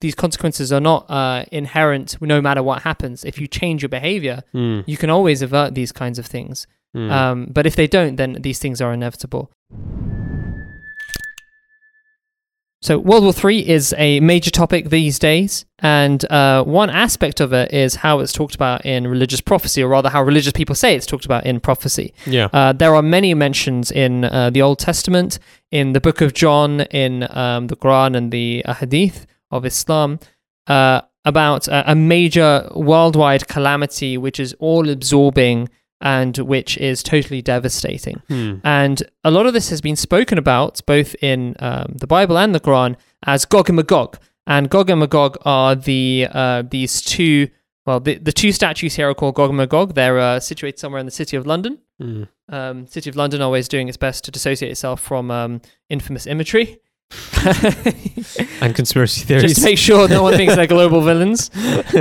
these consequences are not uh, inherent no matter what happens. If you change your behavior, Mm, you can always avert these kinds of things. mm. Um, but if they don't, then these things are inevitable. So World War Three is a major topic these days, and uh, one aspect of it is how it's talked about in religious prophecy, or rather, how religious people say it's talked about in prophecy. yeah. Uh, there are many mentions in uh, the Old Testament, in the Book of John, in um, the Quran and the Hadith of Islam, uh, about a, a major worldwide calamity which is all absorbing and which is totally devastating. Hmm. And a lot of this has been spoken about both in um, the Bible and the Quran as Gog and Magog. And Gog and Magog are the uh, these two. Well, the, the two statues here are called Gog and Magog. They're uh, situated somewhere in the city of London. Hmm. Um, city of London always doing its best to dissociate itself from um, infamous imagery. And conspiracy theories. Just to make sure no one thinks they're global villains.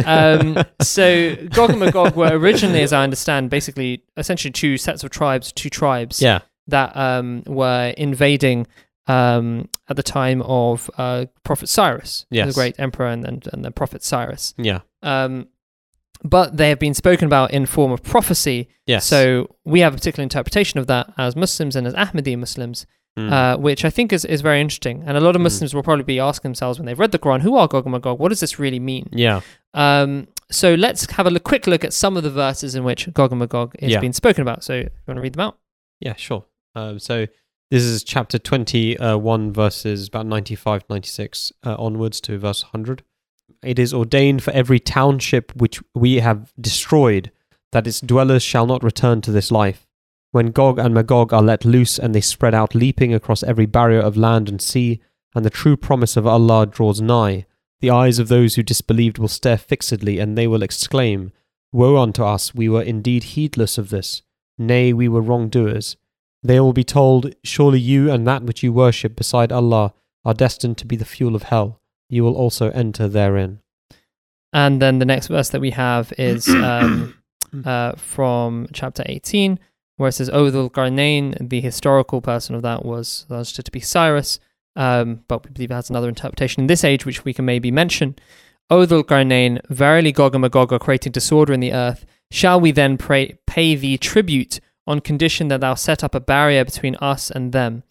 Um, so Gog and Magog were originally, as I understand, basically essentially two sets of tribes, two tribes yeah. that um, were invading um, at the time of uh, Prophet Cyrus, Yes. the great emperor, and, then and the Prophet Cyrus. Yeah. Um, but they have been spoken about in form of prophecy. Yes. So we have a particular interpretation of that as Muslims and as Ahmadi Muslims, Hmm. uh, which I think is, is very interesting. And a lot of Mm. Muslims will probably be asking themselves when they've read the Quran, who are Gog and Magog? What does this really mean? yeah. Um, so let's have a look, quick look at some of the verses in which Gog and Magog is Yeah. being spoken about. So you want to read them out? Yeah, sure. Um, so this is chapter 21, verses about 95, 96 uh, onwards to verse 100. It is ordained for every township which we have destroyed that its dwellers shall not return to this life. When Gog and Magog are let loose and they spread out, leaping across every barrier of land and sea, and the true promise of Allah draws nigh, the eyes of those who disbelieved will stare fixedly, and they will exclaim, Woe unto us, we were indeed heedless of this. Nay, we were wrongdoers. They will be told, Surely you and that which you worship beside Allah are destined to be the fuel of hell. You will also enter therein. And then the next verse that we have is um, uh, from chapter 18, where it says, O Dhul Qarnayn, the historical person of that was understood to be Cyrus, um, but we believe it has another interpretation in this age, which we can maybe mention. O Dhul Qarnayn, verily Gog and Magog are creating disorder in the earth. Shall we then pray, pay thee tribute on condition that thou set up a barrier between us and them?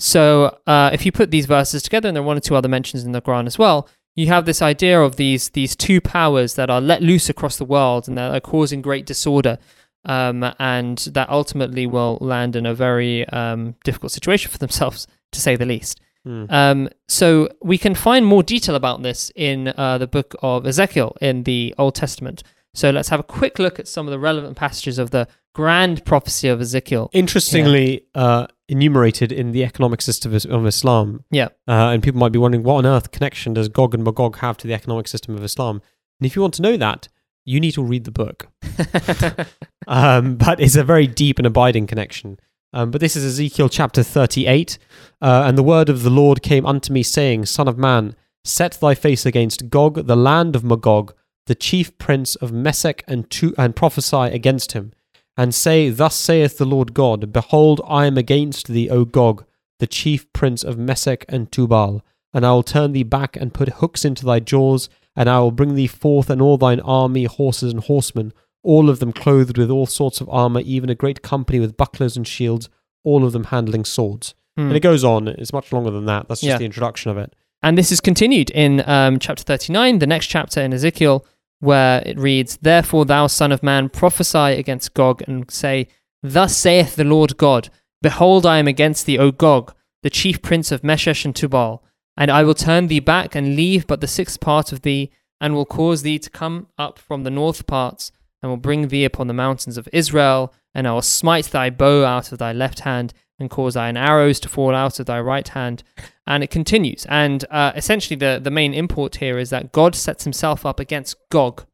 So uh, if you put these verses together, and there are one or two other mentions in the Quran as well, you have this idea of these these two powers that are let loose across the world and that are causing great disorder, um, and that ultimately will land in a very um, difficult situation for themselves, to say the least. Hmm. Um, so we can find more detail about this in uh, the book of Ezekiel in the Old Testament. So let's have a quick look at some of the relevant passages of the grand prophecy of Ezekiel. Interestingly, uh, enumerated in the economic system of, of Islam. Yeah. Uh, and people might be wondering, what on earth connection does Gog and Magog have to the economic system of Islam? And if you want to know that, you need to read the book. um, but it's a very deep and abiding connection. Um, but this is Ezekiel chapter 38. Uh, and the word of the Lord came unto me, saying, Son of man, set thy face against Gog, the land of Magog, the chief prince of Meshech, and, to- and prophesy against him. And say, Thus saith the Lord God, Behold, I am against thee, O Gog, the chief prince of Meshech and Tubal. And I will turn thee back and put hooks into thy jaws, and I will bring thee forth and all thine army, horses and horsemen, all of them clothed with all sorts of armor, even a great company with bucklers and shields, all of them handling swords. Hmm. And it goes on. It's much longer than that. That's just Yeah. the introduction of it. And this is continued in um, chapter 39, the next chapter in Ezekiel, where it reads, Therefore, thou son of man, prophesy against Gog, and say, Thus saith the Lord God, Behold, I am against thee, O Gog, the chief prince of Meshesh and Tubal, and I will turn thee back and leave but the sixth part of thee, and will cause thee to come up from the north parts, and will bring thee upon the mountains of Israel, and I will smite thy bow out of thy left hand, and cause thine arrows to fall out of thy right hand. And it continues. And uh, essentially, the, the main import here is that God sets himself up against Gog,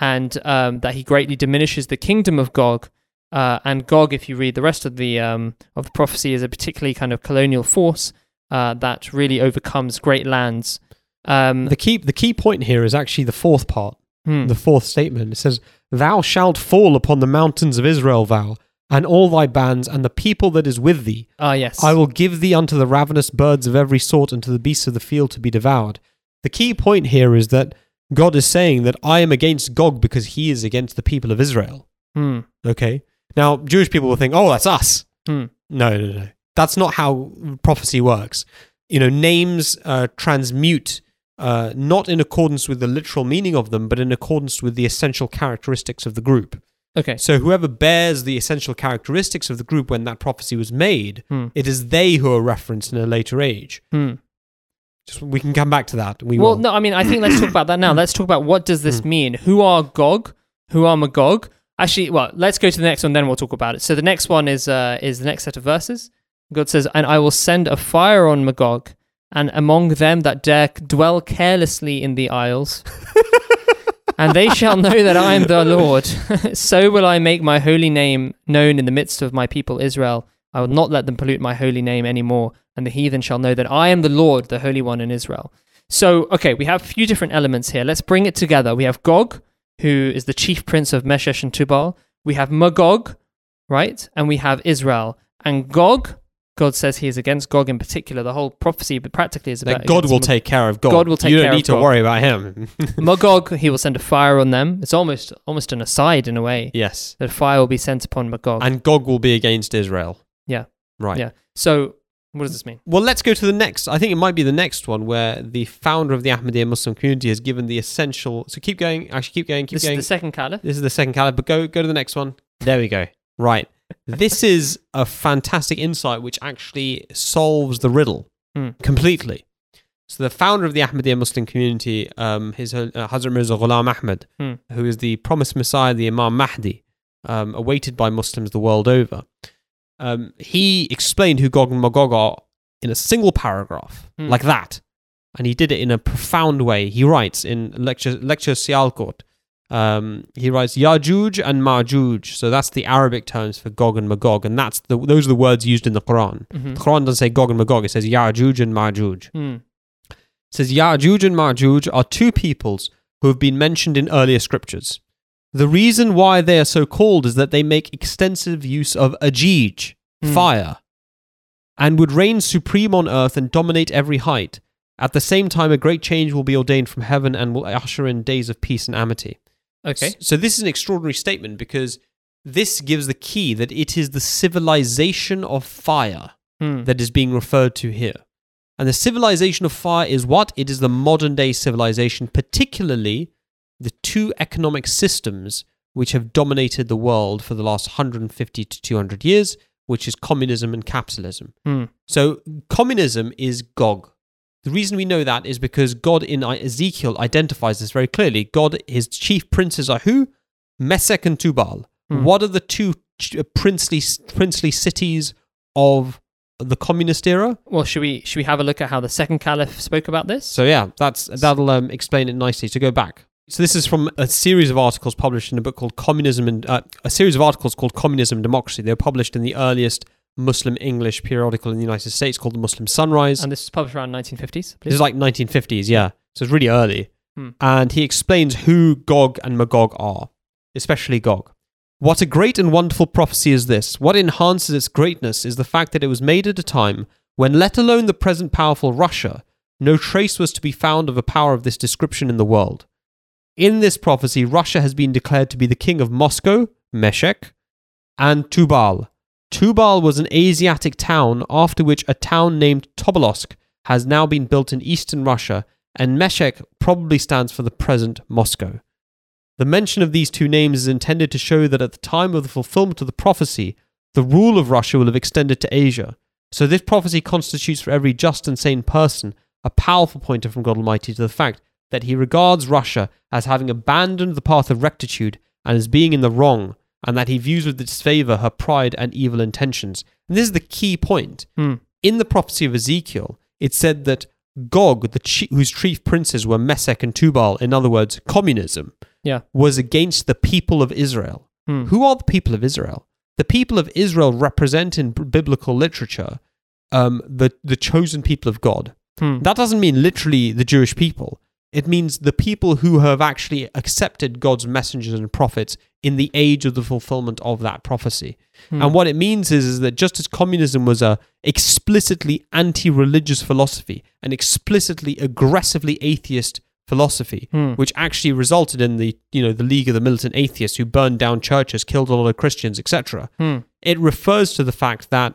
and um, that he greatly diminishes the kingdom of Gog. Uh, and Gog, if you read the rest of the um, of the prophecy, is a particularly kind of colonial force uh, that really overcomes great lands. Um, The key, the key point here is actually the fourth part, hmm. the fourth statement. It says, Thou shalt fall upon the mountains of Israel, thou, and all thy bands, and the people that is with thee. Ah, yes. I will give thee unto the ravenous birds of every sort, and to the beasts of the field to be devoured. The key point here is that God is saying that I am against Gog because he is against the people of Israel. Hmm. Okay. Now, Jewish people will think, oh, that's us. Hmm. No, no, no. That's not how prophecy works. You know, names uh, transmute uh, not in accordance with the literal meaning of them, but in accordance with the essential characteristics of the group. Okay. So, whoever bears the essential characteristics of the group when that prophecy was made, Hmm. it is they who are referenced in a later age. Hmm. Just, we can come back to that. We Well, will. no, I mean, I think let's talk about that now. Let's talk about what does this Hmm. mean? Who are Gog? Who are Magog? Actually, well, let's go to the next one, then we'll talk about it. So the next one is uh, is the next set of verses. God says, "And I will send a fire on Magog, and among them that dare dwell carelessly in the isles." and they shall know that I am the Lord. so will I make my holy name known in the midst of my people Israel. I will not let them pollute my holy name anymore, and the heathen shall know that I am the Lord, the Holy One in Israel. So, okay, we have a few different elements here. Let's bring it together. We have Gog, who is the chief prince of Meshesh and Tubal. We have Magog, right? And we have Israel. And Gog, God says he is against Gog in particular. The whole prophecy, but practically is about that God will Mag- take care of Gog. God will take You don't need to Gog. worry about him. Magog, he will send a fire on them. It's almost almost an aside in a way yes. that fire will be sent upon Magog. And Gog will be against Israel. Yeah. Right. Yeah. so, what does this mean? Well, let's go to the next. I think it might be the next one where the founder of the Ahmadiyya Muslim community has given the essential. So keep going. Actually, keep going. Keep This going. is the second caliph. This is the second caliph, but go go to the next one. There we go. Right. This is a fantastic insight which actually solves the riddle Hmm. completely. So the founder of the Ahmadiyya Muslim community, um, his uh, Hazrat Mirza Ghulam Ahmad, Hmm. who is the promised Messiah, the Imam Mahdi, um, awaited by Muslims the world over. Um, he explained who Gog and Magog are in a single paragraph, Hmm. like that, and he did it in a profound way. He writes in lecture lecture Sialkot, um, he writes Yajuj and Majuj. So that's the Arabic terms for Gog and Magog, and that's the those are the words used in the Quran. Mhm. The Quran doesn't say Gog and Magog; it says Yajuj and Majuj. Hmm. It says Yajuj and Majuj are two peoples who have been mentioned in earlier scriptures. The reason why they are so called is that they make extensive use of Ajij, Hmm. fire, and would reign supreme on earth and dominate every height. At the same time, a great change will be ordained from heaven and will usher in days of peace and amity. Okay. So this is an extraordinary statement because this gives the key that it is the civilization of fire Hmm. that is being referred to here. And the civilization of fire is what? It is the modern day civilization, particularly the two economic systems which have dominated the world for the last 150 to 200 years, which is communism and capitalism. Hmm. So communism is Gog. The reason we know that is because God in Ezekiel identifies this very clearly. God, his chief princes are who? Mesek and Tubal. Hmm. What are the two princely princely cities of the communist era? Well, should we should we have a look at how the second caliph spoke about this? So yeah, that's that'll um, explain it nicely. To go back. So this is from a series of articles published in a book called Communism and uh, a series of articles called Communism and Democracy. They were published in the earliest Muslim English periodical in the United States called the Muslim Sunrise. and this was published around 1950s. This Please. is like 1950s, yeah. So it's really early. Hmm. And he explains who Gog and Magog are, especially Gog. What a great and wonderful prophecy is this. What enhances its greatness is the fact that it was made at a time when, let alone the present powerful Russia, no trace was to be found of a power of this description in the world. In this prophecy, Russia has been declared to be the king of Moscow, Meshech, and Tubal. Tubal was an Asiatic town, after which a town named Tobolsk has now been built in eastern Russia, and Meshech probably stands for the present Moscow. The mention of these two names is intended to show that at the time of the fulfillment of the prophecy, the rule of Russia will have extended to Asia. So this prophecy constitutes for every just and sane person a powerful pointer from God Almighty to the fact that he regards Russia as having abandoned the path of rectitude and as being in the wrong, and that he views with disfavor her pride and evil intentions. And this is the key point. Hmm. In the prophecy of Ezekiel, it said that Gog, the whose chief princes were Mesek and Tubal, in other words, communism, Yeah. was against the people of Israel. Hmm. Who are the people of Israel? The people of Israel represent in biblical literature um, the, the chosen people of God. Hmm. That doesn't mean literally the Jewish people. It means the people who have actually accepted God's messengers and prophets in the age of the fulfillment of that prophecy. Hmm. And what it means is, is that just as communism was a explicitly anti-religious philosophy, an explicitly aggressively atheist philosophy, Hmm. which actually resulted in the you know the League of the Militant Atheists who burned down churches, killed a lot of Christians, etc. Hmm. It refers to the fact that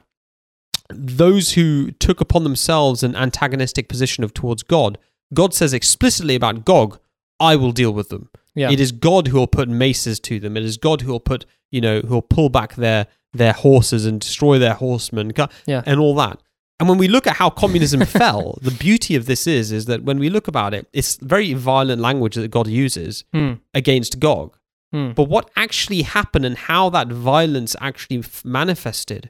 those who took upon themselves an antagonistic position of towards God, God says explicitly about Gog, I will deal with them. Yeah. It is God who will put maces to them. It is God who will put, you know, who will pull back their their horses and destroy their horsemen Yeah. and all that. And when we look at how communism fell, the beauty of this is is that when we look about it, it's very violent language that God uses Hmm. against Gog. Hmm. But what actually happened and how that violence actually f- manifested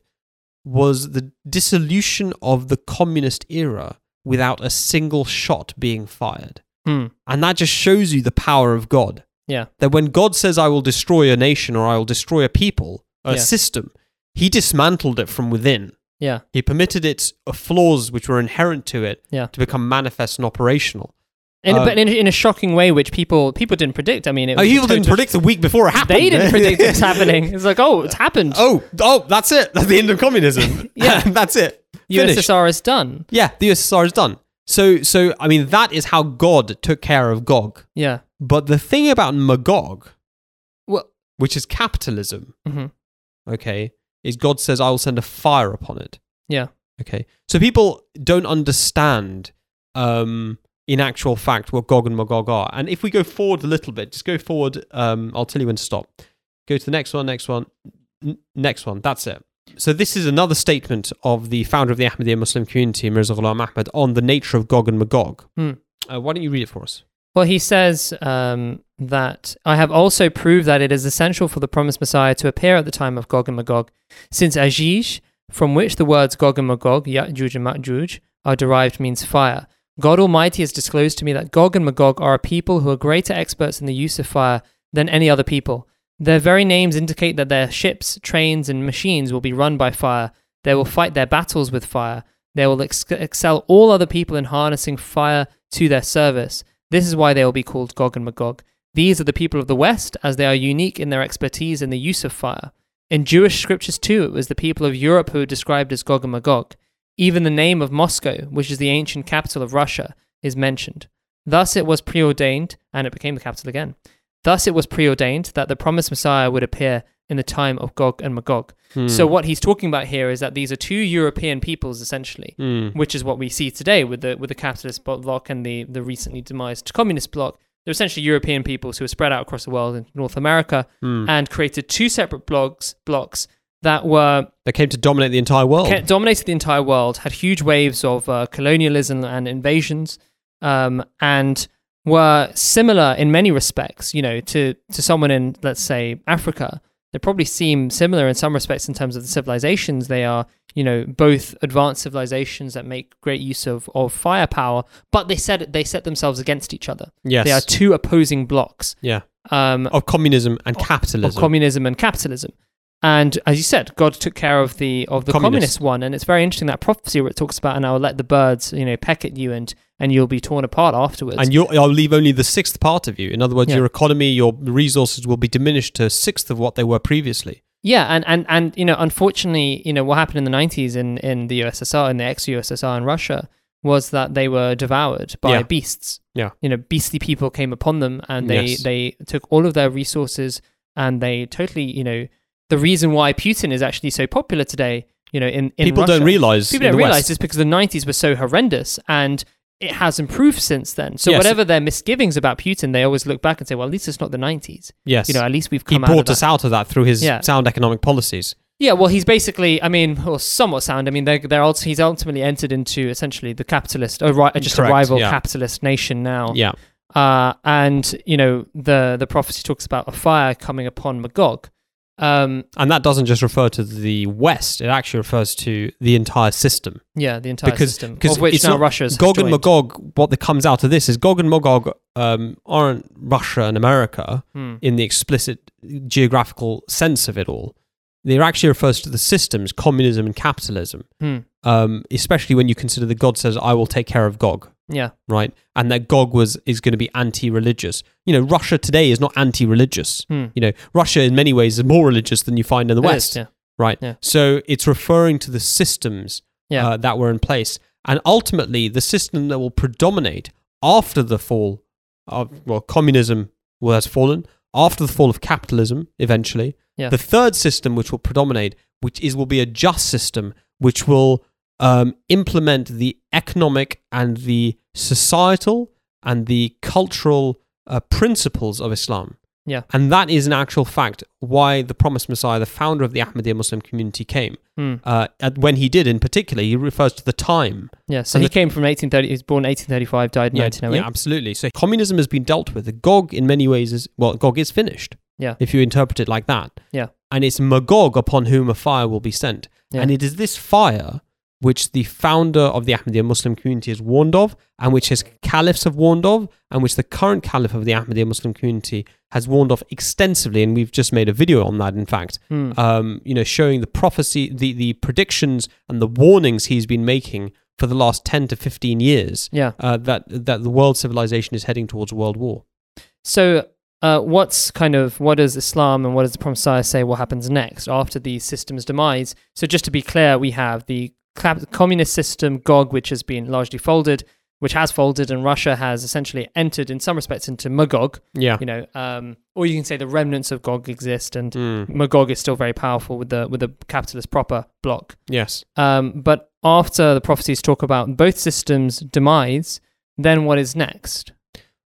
was the dissolution of the communist era without a single shot being fired. Hmm. And that just shows you the power of God. Yeah. That when God says, I will destroy a nation or I will destroy a people, a Yeah. system, he dismantled it from within. Yeah. He permitted its uh, flaws, which were inherent to it, Yeah. to become manifest and operational. In, Um, but in, in a shocking way, which people people didn't predict. I mean, it Oh, you didn't predict the week before it happened. They didn't predict it was happening. It's like, oh, it's happened. Oh, oh, that's it. That's the end of communism. Yeah. that's it. Finished. USSR is done. Yeah, the USSR is done. So, so I mean, that is how God took care of Gog. Yeah. But the thing about Magog, Well. which is capitalism, hmm okay, is God says, "I will send a fire upon it." Yeah. Okay, so people don't understand, um, in actual fact, what Gog and Magog are. And if we go forward a little bit, just go forward. Um, I'll tell you when to stop. Go to the next one. Next one. N- next one. That's it. So this is another statement of the founder of the Ahmadiyya Muslim community, Mirza Ghulam Ahmad, on the nature of Gog and Magog. Hmm. Uh, why don't you read it for us? Well, he says um, that I have also proved that it is essential for the promised Messiah to appear at the time of Gog and Magog, since Ajish, from which the words Gog and Magog, Ya'juj and Ma'juj, are derived, means fire. God Almighty has disclosed to me that Gog and Magog are a people who are greater experts in the use of fire than any other people. Their very names indicate that their ships, trains, and machines will be run by fire. They will fight their battles with fire. They will ex- excel all other people in harnessing fire to their service. This is why they will be called Gog and Magog. These are the people of the West, as they are unique in their expertise in the use of fire. In Jewish scriptures, too, it was the people of Europe who are described as Gog and Magog. Even the name of Moscow, which is the ancient capital of Russia, is mentioned. Thus it was preordained, and it became the capital again. Thus it was preordained that the promised Messiah would appear in the time of Gog and Magog. Hmm. So what he's talking about here is that these are two European peoples, essentially, Hmm. which is what we see today with the with the capitalist bloc and the the recently demised communist bloc. They're essentially European peoples who are spread out across the world in North America Hmm. and created two separate blogs blocks that were That came to dominate the entire world. ca- dominated the entire world, had huge waves of uh, colonialism and invasions, um, and were similar in many respects. You know, to to someone in let's say Africa, they probably seem similar in some respects in terms of the civilizations. They are, you know, both advanced civilizations that make great use of of firepower, but they set they set themselves against each other. yes. They are two opposing blocks. yeah. Um, Of communism and capitalism. of communism and capitalism. And as you said, God took care of the of the Communist. communist one, and it's very interesting that prophecy where it talks about, and I will let the birds, you know, peck at you, and and you'll be torn apart afterwards. and you'll, I'll leave only the sixth part of you. In other words, Yeah. your economy, your resources will be diminished to a sixth of what they were previously. yeah, and and and you know, unfortunately, you know, what happened in the '90s in in the USSR, in the ex-USSR and Russia, was that they were devoured by Yeah. beasts. Yeah. you know, beastly people came upon them, and they Yes. they took all of their resources, and they totally, you know, the reason why Putin is actually so popular today, you know, in, in People don't realize. people don't realize West. this because the 90s were so horrendous and it has improved since then. So Yes. whatever their misgivings about Putin, they always look back and say, well, at least it's not the 90s. Yes. You know, at least we've he come out of brought us out of that through his Yeah. sound economic policies. Yeah, well, he's basically, I mean, or somewhat sound. I mean, they're, they're ult- he's ultimately entered into essentially the capitalist, or ri- just Correct, a rival yeah. capitalist nation now. Yeah. Uh, and, you know, the, the prophecy talks about a fire coming upon Magog. Um, And that doesn't just refer to the West, it actually refers to the entire system. yeah, the entire Because- system, because of which it's now not- Russia's Gog and. Magog, what that comes out of this is Gog and Magog um, aren't Russia and America Hmm. in the explicit geographical sense of it all. They actually refers to the systems, communism and capitalism, Hmm. um, especially when you consider that God says, I will take care of Gog. Yeah. right? And that Gog was is going to be anti-religious. You know, Russia today is not anti-religious. Hmm. You know, Russia in many ways is more religious than you find in the It is, West, yeah. right? Yeah. So it's referring to the systems Yeah. uh, that were in place, and ultimately the system that will predominate after the fall of well, communism has fallen after the fall of capitalism. Eventually, the third system which will predominate, which is will be a just system, which will um, implement the economic and the societal and the cultural uh, principles of Islam. Yeah. And that is an actual fact why the promised Messiah, the founder of the Ahmadiyya Muslim community, came. Hmm. Uh, and when he did, in particular, he refers to the time. Yeah. So And he the- came from 1830. He was born 1835, died in Yeah, 1908. yeah, absolutely. So communism has been dealt with. The Gog, in many ways, is well, Gog is finished. Yeah. If you interpret it like that. Yeah. And it's Magog upon whom a fire will be sent. Yeah. And it is this fire which the founder of the Ahmadiyya Muslim community has warned of, and which his caliphs have warned of, and which the current caliph of the Ahmadiyya Muslim community has warned of extensively. And we've just made a video on that, in fact, Hmm. um, you know, showing the prophecy, the, the predictions and the warnings he's been making for the last 10 to 15 years Yeah. uh, that, that the world civilization is heading towards world war. So, uh, what's kind of what does Islam and what does the Promised Messiah say? What happens next after the system's demise? So, just to be clear, we have the communist system Gog, which has been largely folded, which has folded, and Russia has essentially entered, in some respects, into Magog. Yeah. You know, um, or you can say the remnants of Gog exist, and Mm, Magog is still very powerful with the with the capitalist proper bloc. yes. Um, but after the prophecies talk about both systems' demise, then what is next?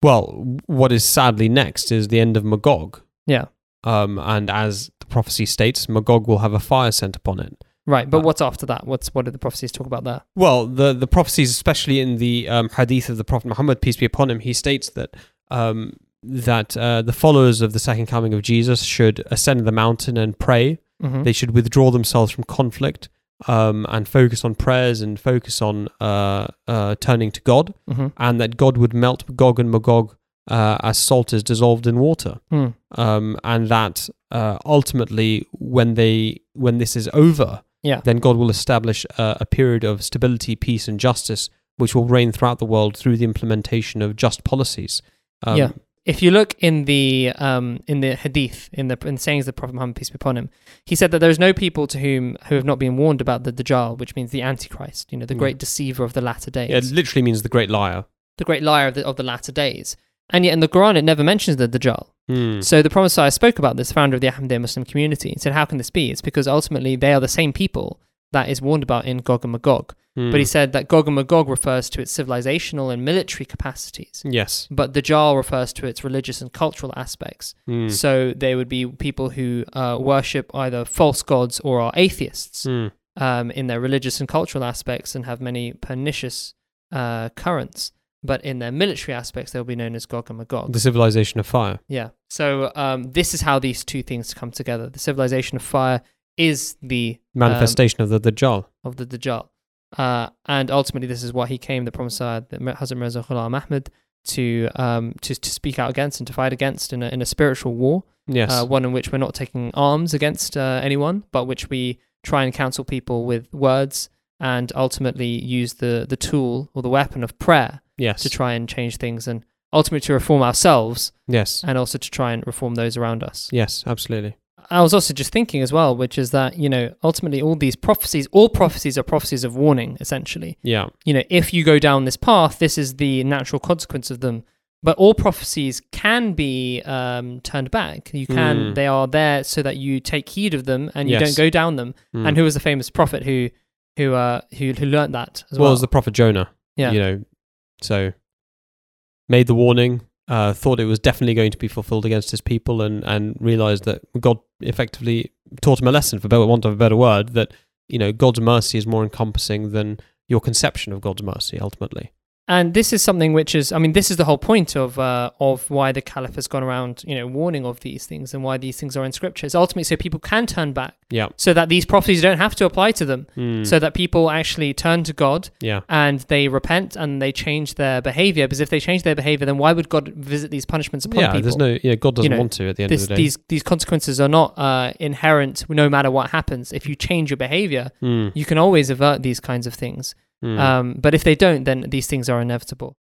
Well, what is sadly next is the end of Magog. Yeah. Um, and as the prophecy states, Magog will have a fire sent upon it. Right, but Uh, what's after that? What's what did the prophecies talk about there? Well, the, the prophecies, especially in the um, hadith of the Prophet Muhammad, peace be upon him, he states that um, that uh, the followers of the second coming of Jesus should ascend the mountain and pray. Mm-hmm. They should withdraw themselves from conflict um, and focus on prayers and focus on uh, uh, turning to God, mm-hmm. and that God would melt Gog and Magog uh, as salt is dissolved in water. Hmm. um, and that uh, ultimately, when they when this is over, Yeah. then God will establish a, a period of stability, peace, and justice, which will reign throughout the world through the implementation of just policies. Um, Yeah. If you look in the um, in the hadith, in the in the sayings of the Prophet Muhammad peace be upon him, he said that there is no people to whom who have not been warned about the Dajjal, which means the Antichrist, you know, the Mm. great deceiver of the latter days, It literally means the great liar. the great liar of the, of the latter days. And yet in the Quran, it never mentions the Dajjal. Hmm. So the Promised Messiah spoke about this, founder of the Ahmadiyya Muslim community, and said, "How can this be? It's because ultimately they are the same people that is warned about in Gog and Magog." Hmm. But he said that Gog and Magog refers to its civilizational and military capacities, yes. but Dajjal refers to its religious and cultural aspects. Hmm. So they would be people who uh, worship either false gods or are atheists Hmm. um, in their religious and cultural aspects and have many pernicious uh, currents. But in their military aspects, they'll be known as Gog and Magog. The civilization of fire. Yeah. So um, this is how these two things come together. The civilization of fire is the Manifestation of the Dajjal. of the Dajjal. Uh, and ultimately, this is what he came, the Messiah, the Hazrat Mirza Ghulam Ahmad, to, um, to to speak out against and to fight against in a, in a spiritual war, Yes. uh, one in which we're not taking arms against uh, anyone, but which we try and counsel people with words and ultimately use the, the tool or the weapon of prayer yes. to try and change things and ultimately to reform ourselves yes. and also to try and reform those around us. Yes. Absolutely. I was also just thinking as well, which is that, you know, ultimately all these prophecies, all prophecies are prophecies of warning, essentially. Yeah. You know, if you go down this path, this is the natural consequence of them. But all prophecies can be um, turned back. You can, Mm. they are there so that you take heed of them and you Yes. don't go down them. Hmm. And who was the famous prophet who, who, uh, who, who learned that as well, well? as the prophet Jonah. Yeah. You know, so made the warning, uh, thought it was definitely going to be fulfilled against his people, and and realized that God effectively taught him a lesson, for want of a better word, that you know God's mercy is more encompassing than your conception of God's mercy. Ultimately, And this is something which is, I mean, this is the whole point of uh, of why the Caliph has gone around, you know, warning of these things and why these things are in Scripture. It's ultimately so people can turn back, yeah, so that these prophecies don't have to apply to them, Hmm. so that people actually turn to God yeah, and they repent and they change their behavior. Because if they change their behavior, then why would God visit these punishments upon yeah. people? There's no, yeah, God doesn't know, want to at the end this, of the day. these these consequences are not uh, inherent, no matter what happens. If you change your behavior, Hmm. you can always avert these kinds of things. Hmm. Um, but if they don't, then these things are inevitable.